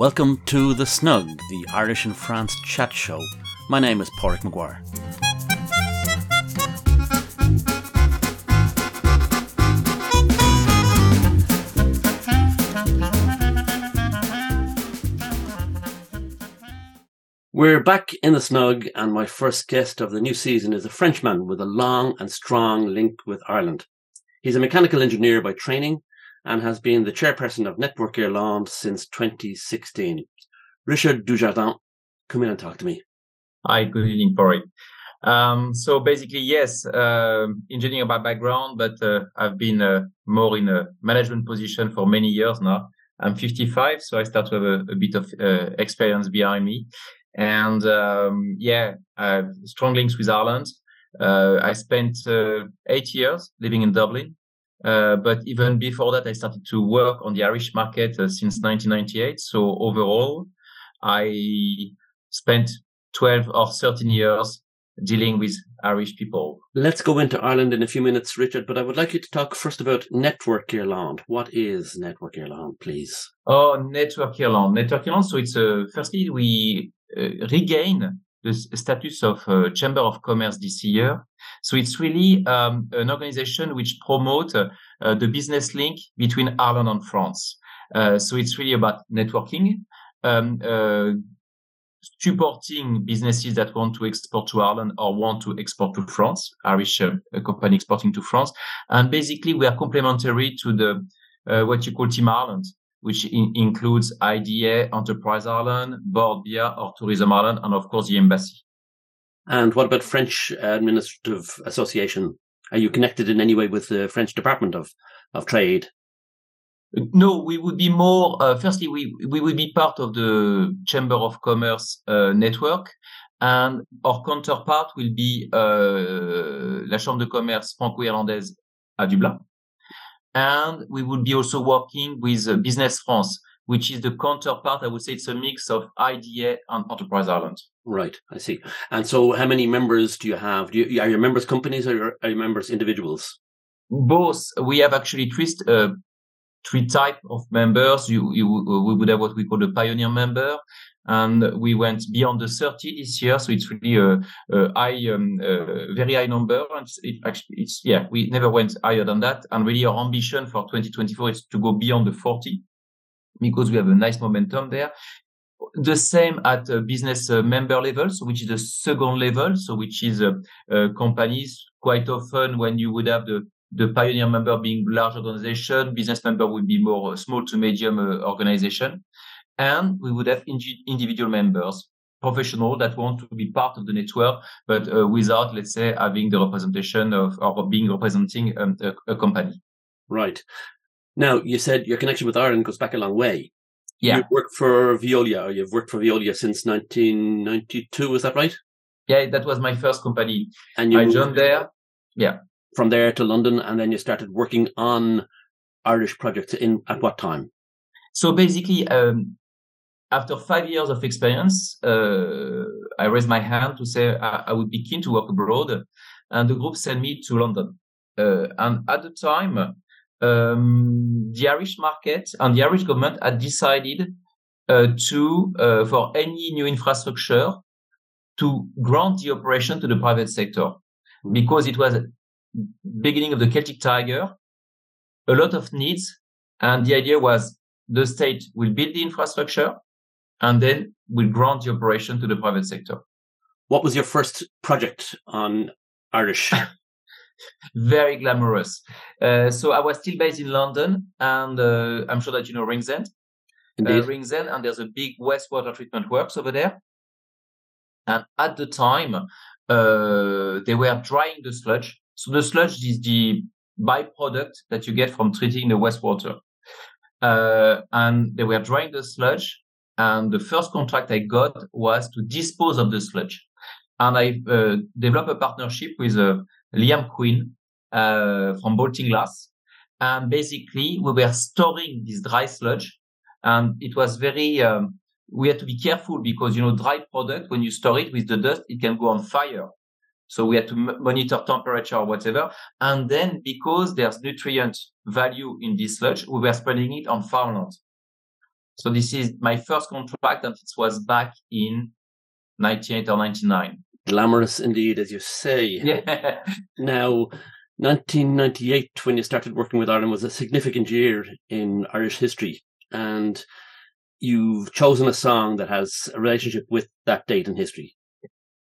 Welcome to The Snug, the Irish and France chat show. My name is Páraic Maguire. We're back in the snug, and my first guest of the new season is a Frenchman with a long and strong link with Ireland. He's a mechanical engineer by training and has been the chairperson of Network Ireland since 2016. Richard Dujardin, come in and talk to me. Hi, good evening, Corey. Um, so basically, yes, uh, engineer by background, but uh, I've been uh, more in a management position for many years now. I'm 55, so I start to have a, a bit of uh, experience behind me. And um, yeah, I have strong links with Ireland. Uh, I spent uh, eight years living in Dublin. Uh, but even before that, I started to work on the Irish market uh, since 1998. So overall, I spent 12 or 13 years dealing with Irish people. Let's go into Ireland in a few minutes, Richard, but I would like you to talk first about Network Ireland. What is Network Ireland, please? Oh, Network Ireland. Network Ireland. So it's uh, firstly, we uh, regain the status of uh, Chamber of Commerce this year. So it's really um, an organization which promote uh, uh, the business link between Ireland and France. Uh, so it's really about networking, um, uh, supporting businesses that want to export to Ireland or want to export to France, Irish uh, company exporting to France. And basically we are complementary to the, what you call Team Ireland which in- includes IDA, Enterprise Ireland, Bord Bia, or Tourism Ireland, and of course the embassy. And what about French Administrative Association? Are you connected in any way with the French Department of, of Trade? No, we would be more. Uh, firstly, we we would be part of the Chamber of Commerce uh, network, and our counterpart will be uh, la Chambre de commerce franco-irlandaise à Dublin and we will be also working with uh, Business France, which is the counterpart. I would say it's a mix of IDA and Enterprise Ireland. Right, I see. And so, how many members do you have? Do you, are your members companies or are your members individuals? Both. We have actually three uh, three type of members. You, you we would have what we call the pioneer member, and we went beyond the 30 this year. So it's really a, a high, um, a very high number. And it actually, it's, yeah, we never went higher than that. And really our ambition for 2024 is to go beyond the 40 because we have a nice momentum there. The same at business uh, member level, so which is the second level, so which is uh, uh, companies quite often when you would have the the pioneer member being large organization, business member would be more small to medium organization and we would have individual members, professional that want to be part of the network, but uh, without, let's say, having the representation of or being representing um, a, a, company. Right. Now, you said your connection with Ireland goes back a long way. Yeah. You've worked for Veolia, or you've worked for Veolia since 1992, is that right? Yeah, that was my first company. And you I joined there. Yeah. From there to London, and then you started working on Irish projects in at what time? So basically, um, after five years of experience, uh, I raised my hand to say I, I, would be keen to work abroad, and the group sent me to London. Uh, and at the time, um, the Irish market and the Irish government had decided uh, to, uh, for any new infrastructure, to grant the operation to the private sector hmm. because it was beginning of the Celtic Tiger, a lot of needs, and the idea was the state will build the infrastructure and then we grant the operation to the private sector. What was your first project on Irish? Very glamorous. Uh, so I was still based in London, and uh, I'm sure that you know Ringsend. Indeed. Uh, Ringsend, and there's a big wastewater treatment works over there. And at the time, uh, they were drying the sludge. So the sludge is the byproduct that you get from treating the wastewater. Uh, and they were drying the sludge and the first contract I got was to dispose of the sludge. And I uh, developed a partnership with uh, Liam Quinn uh, from Baltinglass. And basically, we were storing this dry sludge. And it was very, um, we had to be careful because, you know, dry product, when you store it with the dust, it can go on fire. So we had to monitor temperature or whatever. And then because there's nutrient value in this sludge, we were spreading it on farmland. So this is my first contract, and it was back in 98 or 99. Glamorous indeed, as you say. Yeah. Now, 1998, when you started working with Ireland, was a significant year in Irish history. And you've chosen a song that has a relationship with that date in history.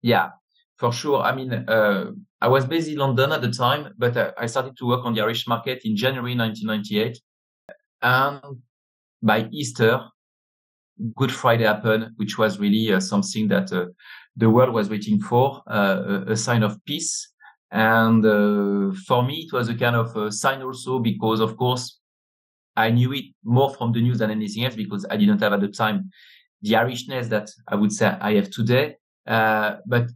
Yeah, for sure. I mean, uh, I was based in London at the time, but uh, I started to work on the Irish market in January 1998. And by Easter, Good Friday happened, which was really uh, something that uh, the world was waiting for, uh, a, a sign of peace. And uh, for me, it was a kind of a sign also because, of course, I knew it more from the news than anything else because I didn't have at the time the Irishness that I would say I have today. Uh, but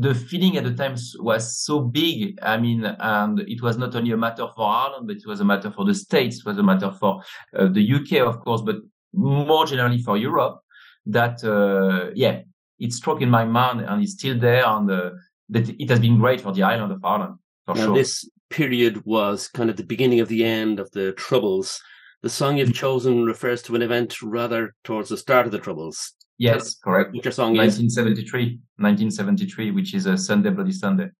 the feeling at the time was so big. I mean, and it was not only a matter for Ireland, but it was a matter for the States. It was a matter for uh, the UK, of course, but more generally for Europe that, uh, yeah, it struck in my mind and it's still there. And uh, that it has been great for the island of Ireland. For now, sure. this period was kind of the beginning of the end of the Troubles. The song you've chosen refers to an event rather towards the start of the Troubles. Yes, correct. Your song is? 1973, 1973, which is a Sunday Bloody Sunday.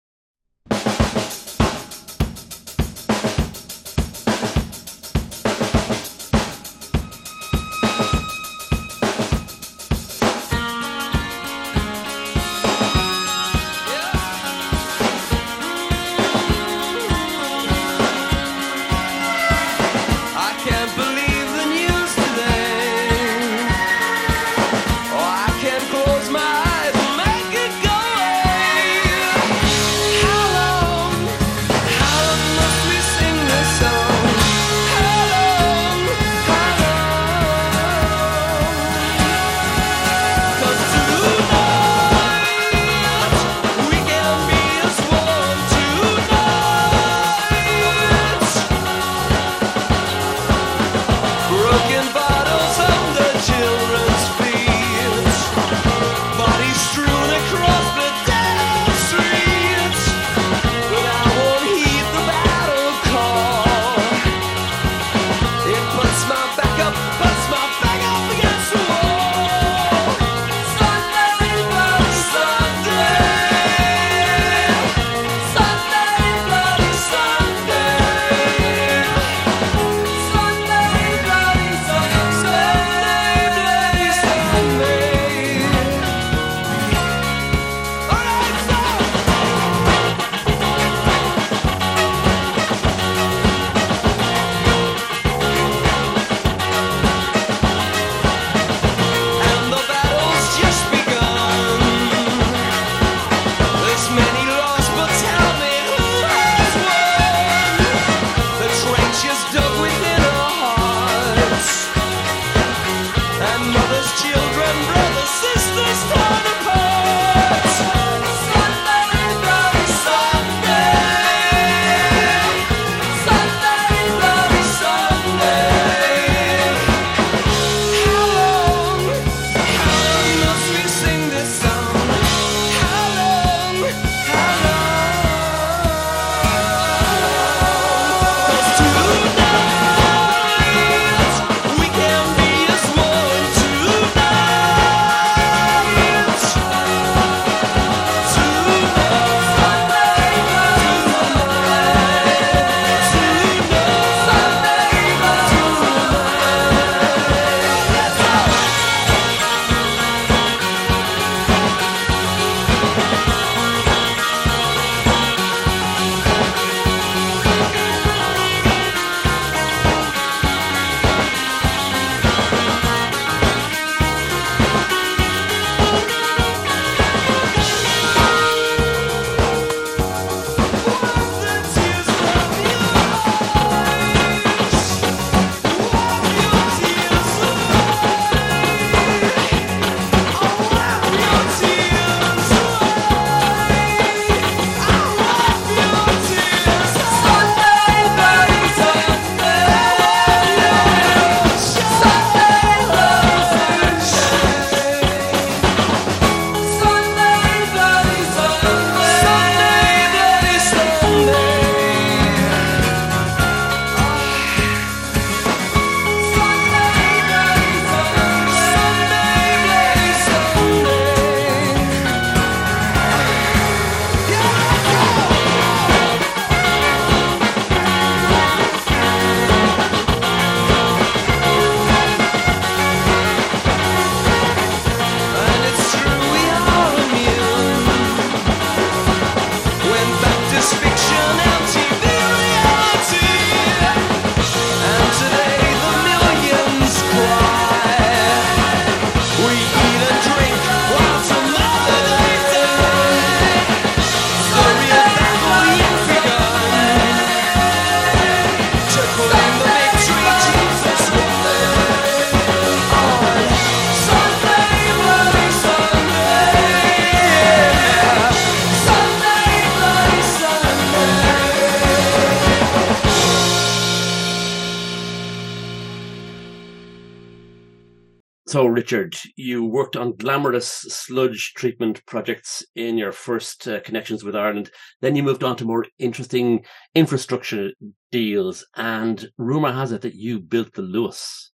So, Richard, you worked on glamorous sludge treatment projects in your first uh, connections with Ireland. Then you moved on to more interesting infrastructure deals. And rumor has it that you built the Luas.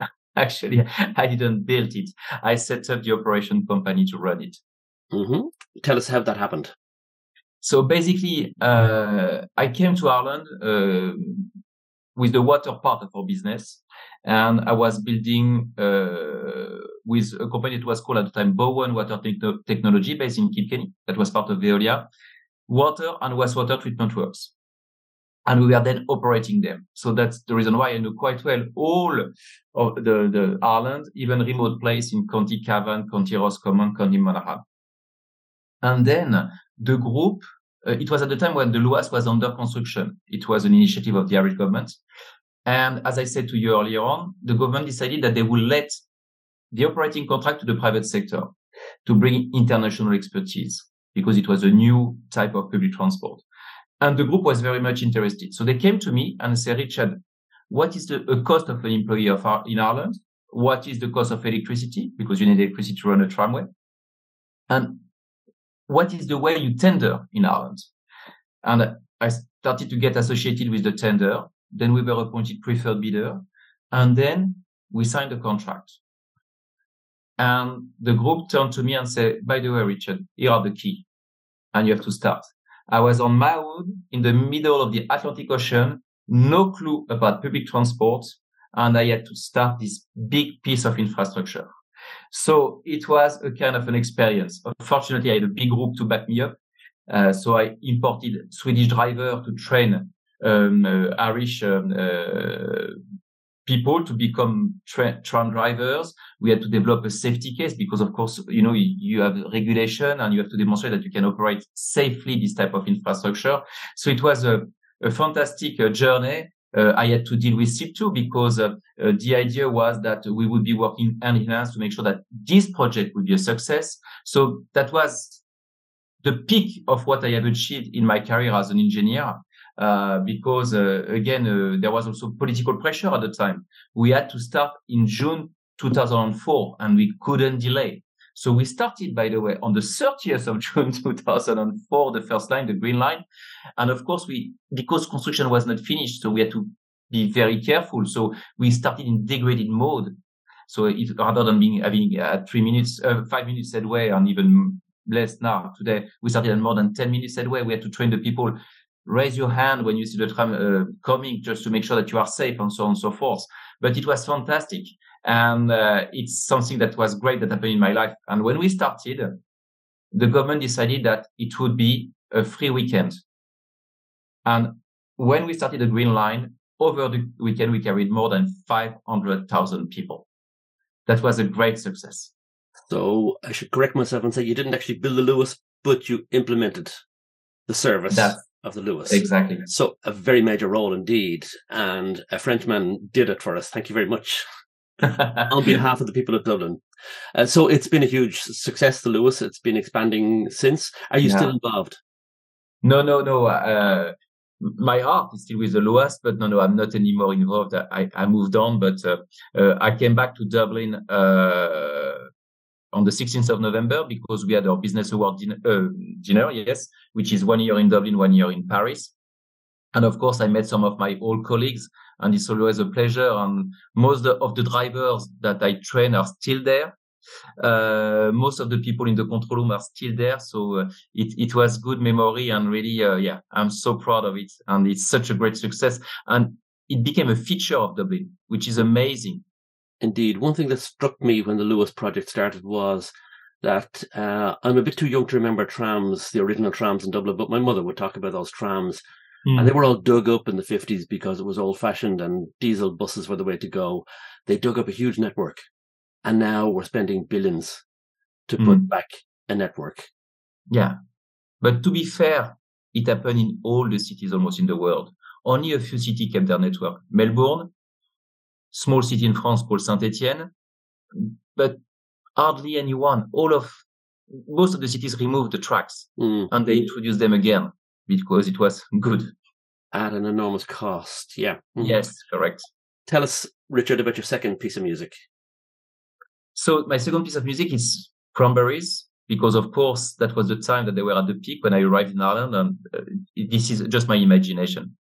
Actually, I didn't build it. I set up the operation company to run it. Mm-hmm. Tell us how that happened. So basically, uh, I came to Ireland uh, with the water part of our business, and I was building uh, with a company that was called at the time Bowen Water Techno- Technology, based in Kilkenny. That was part of Veolia, water and wastewater treatment works and we were then operating them. So that's the reason why I know quite well all of the, the Ireland, even remote place in County Cavan, County Roscommon, County Monaghan. And then the group, uh, it was at the time when the LUAS was under construction. It was an initiative of the Irish government. And as I said to you earlier on, the government decided that they will let the operating contract to the private sector to bring international expertise because it was a new type of public transport. And the group was very much interested. So they came to me and said, Richard, what is the cost of an employee of our, in Ireland? What is the cost of electricity? Because you need electricity to run a tramway. And what is the way you tender in Ireland? And I started to get associated with the tender. Then we were appointed preferred bidder. And then we signed a contract. And the group turned to me and said, by the way, Richard, here are the key and you have to start. I was on my own in the middle of the Atlantic Ocean, no clue about public transport, and I had to start this big piece of infrastructure. So it was a kind of an experience. Fortunately, I had a big group to back me up. Uh, so I imported Swedish driver to train um, uh, Irish um, uh, people to become tra- tram drivers. We had to develop a safety case because, of course, you know, you, you, have regulation and you have to demonstrate that you can operate safely this type of infrastructure. So it was a, a fantastic uh, journey. Uh, I had to deal with SIP2 because uh, uh, the idea was that we would be working hand in hand to make sure that this project would be a success. So that was the peak of what I have achieved in my career as an engineer. Uh, because uh, again, uh, there was also political pressure at the time. We had to start in June 2004 and we couldn't delay. So we started, by the way, on the 30th of June 2004, the first line, the green line. And of course, we, because construction was not finished, so we had to be very careful. So we started in degraded mode. So it, rather than being having uh, three minutes, uh, five minutes headway and even less now today, we started at more than 10 minutes headway. We had to train the people raise your hand when you see the tram uh, coming just to make sure that you are safe and so on and so forth. But it was fantastic. And uh, it's something that was great that happened in my life. And when we started, the government decided that it would be a free weekend. And when we started the Green Line, over the weekend, we carried more than 500,000 people. That was a great success. So I should correct myself and say you didn't actually build the Luas, but you implemented the service. That's of the Luas. Exactly. So a very major role indeed. And a Frenchman did it for us. Thank you very much. on behalf of the people of Dublin. Uh, so it's been a huge success, the Luas. It's been expanding since. Are you yeah. still involved? No, no, no. Uh, my heart is still with the Luas, but no, no, I'm not anymore involved. I, I moved on, but uh, uh I came back to Dublin uh, on the 16th of November because we had our business award din- uh, dinner, yes, which is one year in Dublin, one year in Paris. And of course, I met some of my old colleagues and it's always a pleasure. And most of the drivers that I train are still there. Uh, most of the people in the control room are still there. So uh, it, it was good memory and really, uh, yeah, I'm so proud of it. And it's such a great success. And it became a feature of Dublin, which is amazing Indeed. One thing that struck me when the Luas project started was that uh, I'm a bit too young to remember trams, the original trams in Dublin, but my mother would talk about those trams. Mm. And they hmm. were all dug up in the 50s because it was old fashioned and diesel buses were the way to go. They dug up a huge network. And now we're spending billions to mm. put back a network. Yeah. But to be fair, it happened in all the cities almost in the world. Only a few cities kept their network. Melbourne, small city in France called Saint-Etienne, but hardly anyone, all of, most of the cities removed the tracks mm. and they introduced them again because it was good. At an enormous cost, yeah. Mm. Yes, correct. Tell us, Richard, about your second piece of music. So my second piece of music is Cranberries, because of course that was the time that they were at the peak when I arrived in Ireland, and uh, this is just my imagination.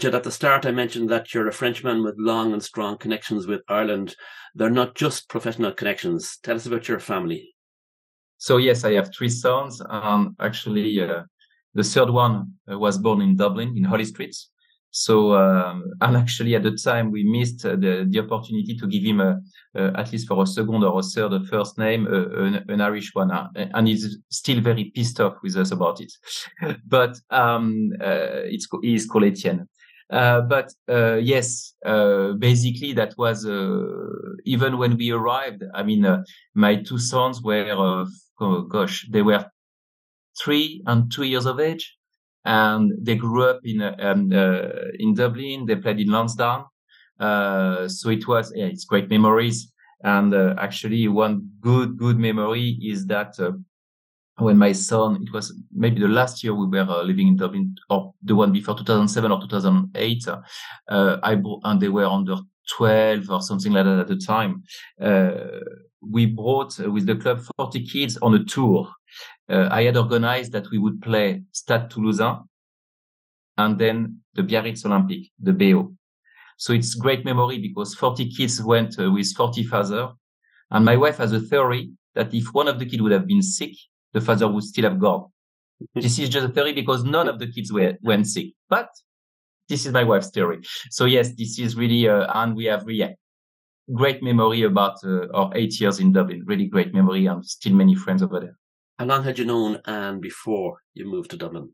Richard, at the start, I mentioned that you're a Frenchman with long and strong connections with Ireland. They're not just professional connections. Tell us about your family. So, yes, I have three sons. Um, actually, uh, the third one uh, was born in Dublin, in Holles Street. So, um, and actually, at the time, we missed uh, the, the opportunity to give him, a, a, at least for a second or a third, a first name, an, an, Irish one. Uh, and he's still very pissed off with us about it. but um, uh, it's, he's called Etienne. Uh, but uh, yes, uh, basically that was uh, even when we arrived. I mean, uh, my two sons were, oh, gosh, they were three and two years of age, and they grew up in um, in Dublin. They played in Lansdowne, so it was yeah, it's great memories. And actually, one good good memory is that when my son, it was maybe the last year we were uh, living in Dublin, or the one before 2007 or 2008. Uh, uh, I brought, and they were under 12 or something like that at the time. we brought with the club 40 kids on a tour. I had organized that we would play Stade Toulousain, and then the Biarritz Olympic, the BO. So it's great memory because 40 kids went uh, with 40 fathers. And my wife has a theory that if one of the kids would have been sick, the father would still have gone. this is just a theory because none of the kids were, went sick, but this is my wife's theory. So yes, this is really, uh, and we have really great memory about uh, our eight years in Dublin. Really great memory and still many friends over there. How long had you known Anne before you moved to Dublin?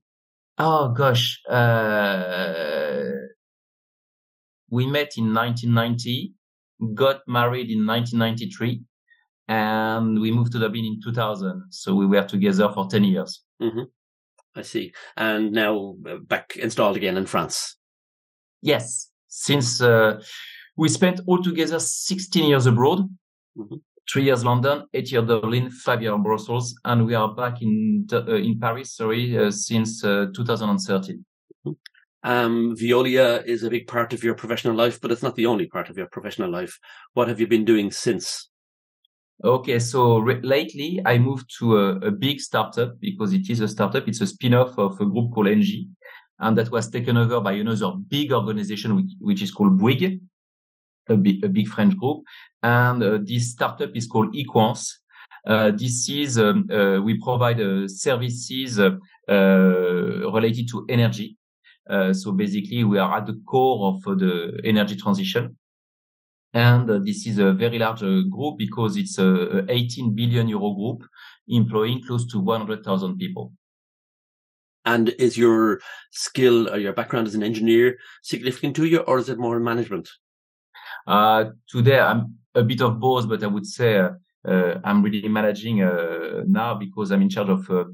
Oh gosh, uh, we met in 1990, got married in 1993, and we moved to Dublin in 2000. So we were together for 10 years. hmm I see. And now uh, back installed again in France. Yes, since uh, we spent altogether 16 years abroad, Mhm. three years London, eight years Dublin, five years Brussels, and we are back in uh, in Paris. Sorry, uh, since uh, 2013. Um, Veolia is a big part of your professional life, but it's not the only part of your professional life. What have you been doing since? Okay, so re- lately I moved to a, a big startup because it is a startup. It's a spin-off of a group called Engie, and that was taken over by another big organization which, which is called Bouygues, a big, a big French group. And uh, this startup is called Equans. Uh, this is um, uh, we provide uh, services uh, uh, related to energy. So basically, we are at the core of the energy transition. And uh, this is a very large uh, group because it's a, a 18 billion euro group employing close to 100,000 people. And is your skill or your background as an engineer significant to you, or is it more management? Uh, today I'm a bit of both, but I would say uh, uh, I'm really managing uh, now because I'm in charge of uh,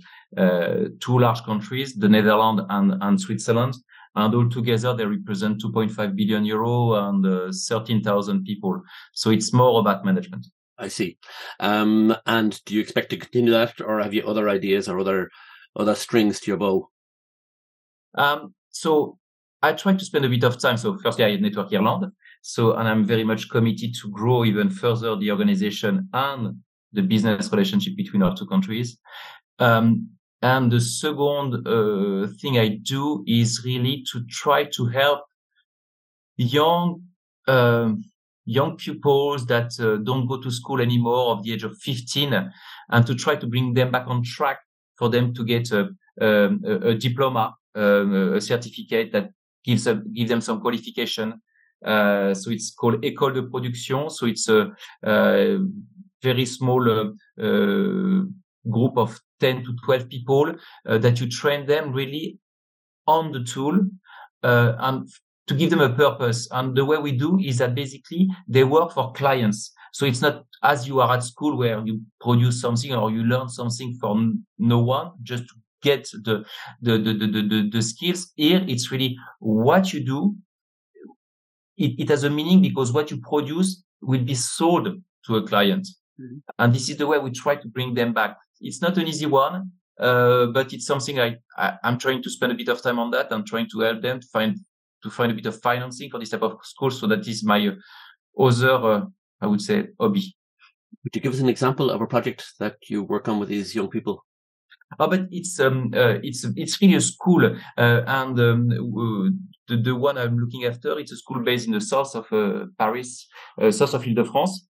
uh, two large countries, the Netherlands and, and Switzerland. And altogether they represent 2.5 billion euro and uh, 13,000 people. So it's more about management. I see. Um, and do you expect to continue that, or have you other ideas or other other strings to your bow? Um, so I try to spend a bit of time. So firstly, I had Network Ireland. So, and I'm very much committed to grow even further the organization and the business relationship between our two countries. Um, and the second uh, thing I do is really to try to help young um, young pupils that uh, don't go to school anymore of the age of 15 and to try to bring them back on track for them to get a, um, a, a diploma, um, a certificate that gives them, give them some qualification. Uh, so it's called École de Production. So it's a, uh very small uh, uh, group of 10 to 12 people uh, that you train them really on the tool uh, and to give them a purpose. And the way we do is that basically they work for clients. So it's not as you are at school where you produce something or you learn something from no one just to get the, the, the, the, the, the skills. Here it's really what you do. It, it has a meaning because what you produce will be sold to a client. Mhm. And this is the way we try to bring them back. It's not an easy one, uh, but it's something I, I, I'm trying to spend a bit of time on that and trying to help them to find, to find a bit of financing for this type of school. So that is my uh, other, uh, I would say, hobby. Would you give us an example of a project that you work on with these young people? Oh, but it's um uh, it's it's really a school, uh, and um, the the one I'm looking after it's a school based in the south of uh, Paris, uh, south of Île-de-France,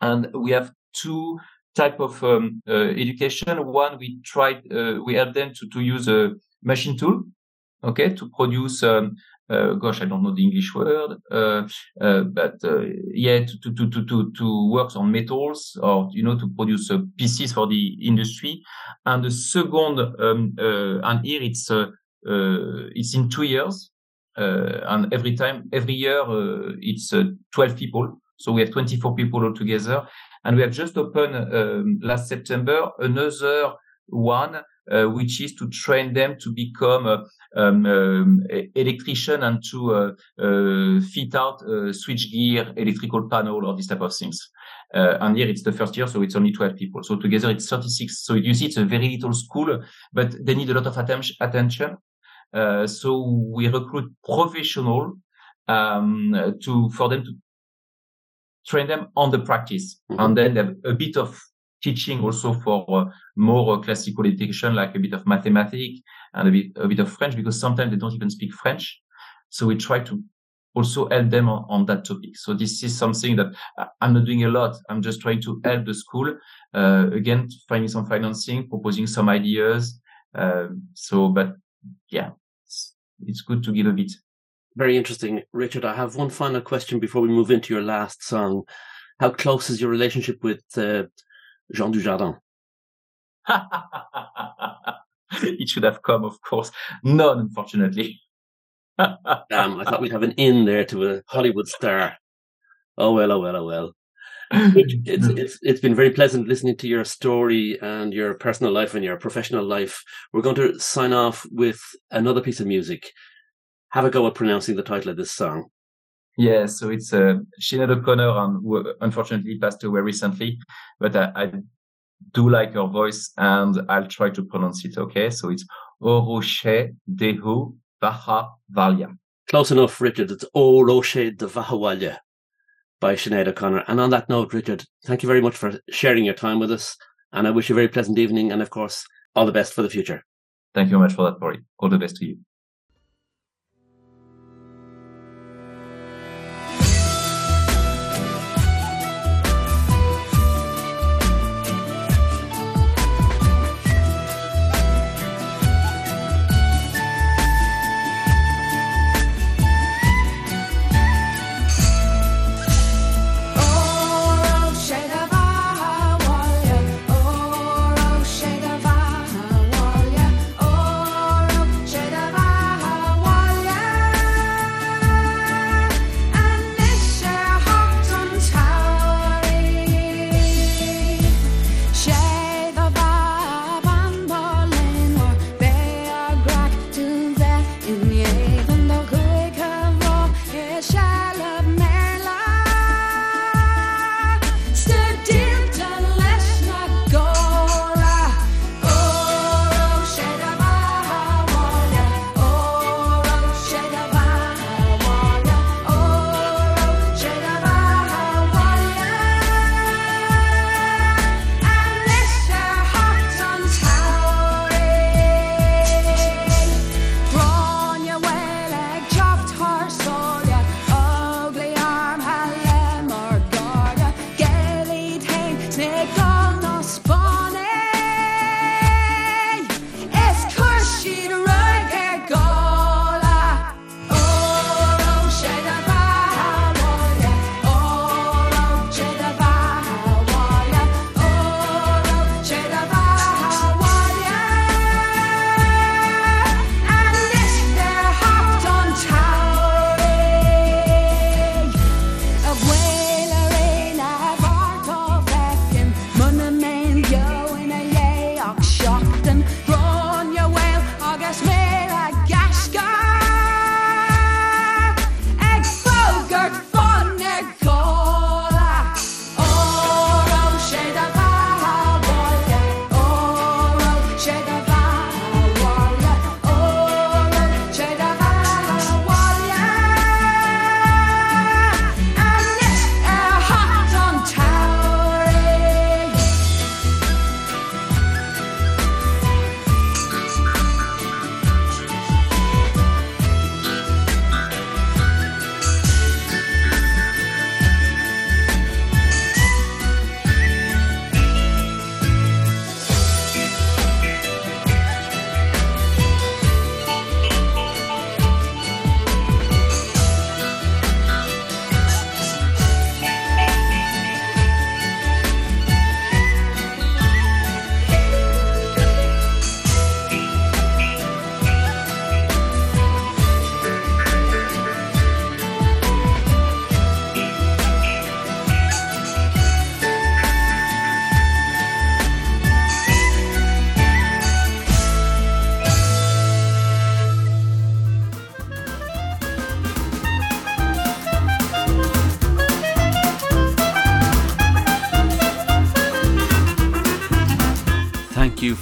and we have two type of um, uh, education. One we tried uh, we help them to to use a machine tool, okay, to produce. Um, uh, gosh, I don't know the English word, uh, uh, but uh, yeah, to, to to to to work on metals or you know to produce pieces for the industry. And the second, um, and here it's it's in two years, and every time, every year, it's uh, 12 people. So we have 24 people altogether, and we have just opened um, last September another one, uh, which is to train them to become a um, um, electrician and to uh, uh, fit out uh, switch gear, electrical panel, or this type of things. Uh, and here it's the first year, so it's only 12 people. So together it's 36. So you see, it's a very little school, but they need a lot of atten- attention. Uh, so we recruit professional um, to for them to train them on the practice, Mhm. and then have a bit of teaching also for uh, more uh, classical education, like a bit of mathematics and a bit a bit of French, because sometimes they don't even speak French. So we try to also help them on, on that topic. So this is something that I'm not doing a lot. I'm just trying to help the school uh, again, finding some financing, proposing some ideas. Um, so, but yeah, it's, it's good to give a bit. Very interesting. Richard, I have one final question before we move into your last song. How close is your relationship with uh, Jean Dujardin? it should have come, of course. None, unfortunately. Damn, I thought we'd have an in there to a Hollywood star. Oh well, oh well, oh well. It's, it's, it's been very pleasant listening to your story and your personal life and your professional life. We're going to sign off with another piece of music. Have a go at pronouncing the title of this song. Yeah, so it's uh, Sinead O'Connor, and who unfortunately passed away recently, but I, I do like her voice, and I'll try to pronounce it. Okay, so it's Oroche Dehu Baha Valia. Close enough, Richard. It's O Roche de Vahawalya by Sinead O'Connor. And on that note, Richard, thank you very much for sharing your time with us. And I wish you a very pleasant evening. And of course, all the best for the future. Thank you very much for that, Corey. All the best to you.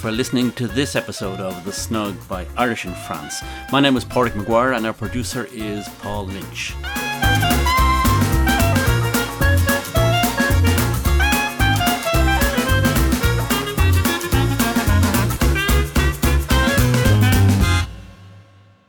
For listening to this episode of The Snug by Irish in France. My name is Páraic Maguire and our producer is Paul Lynch.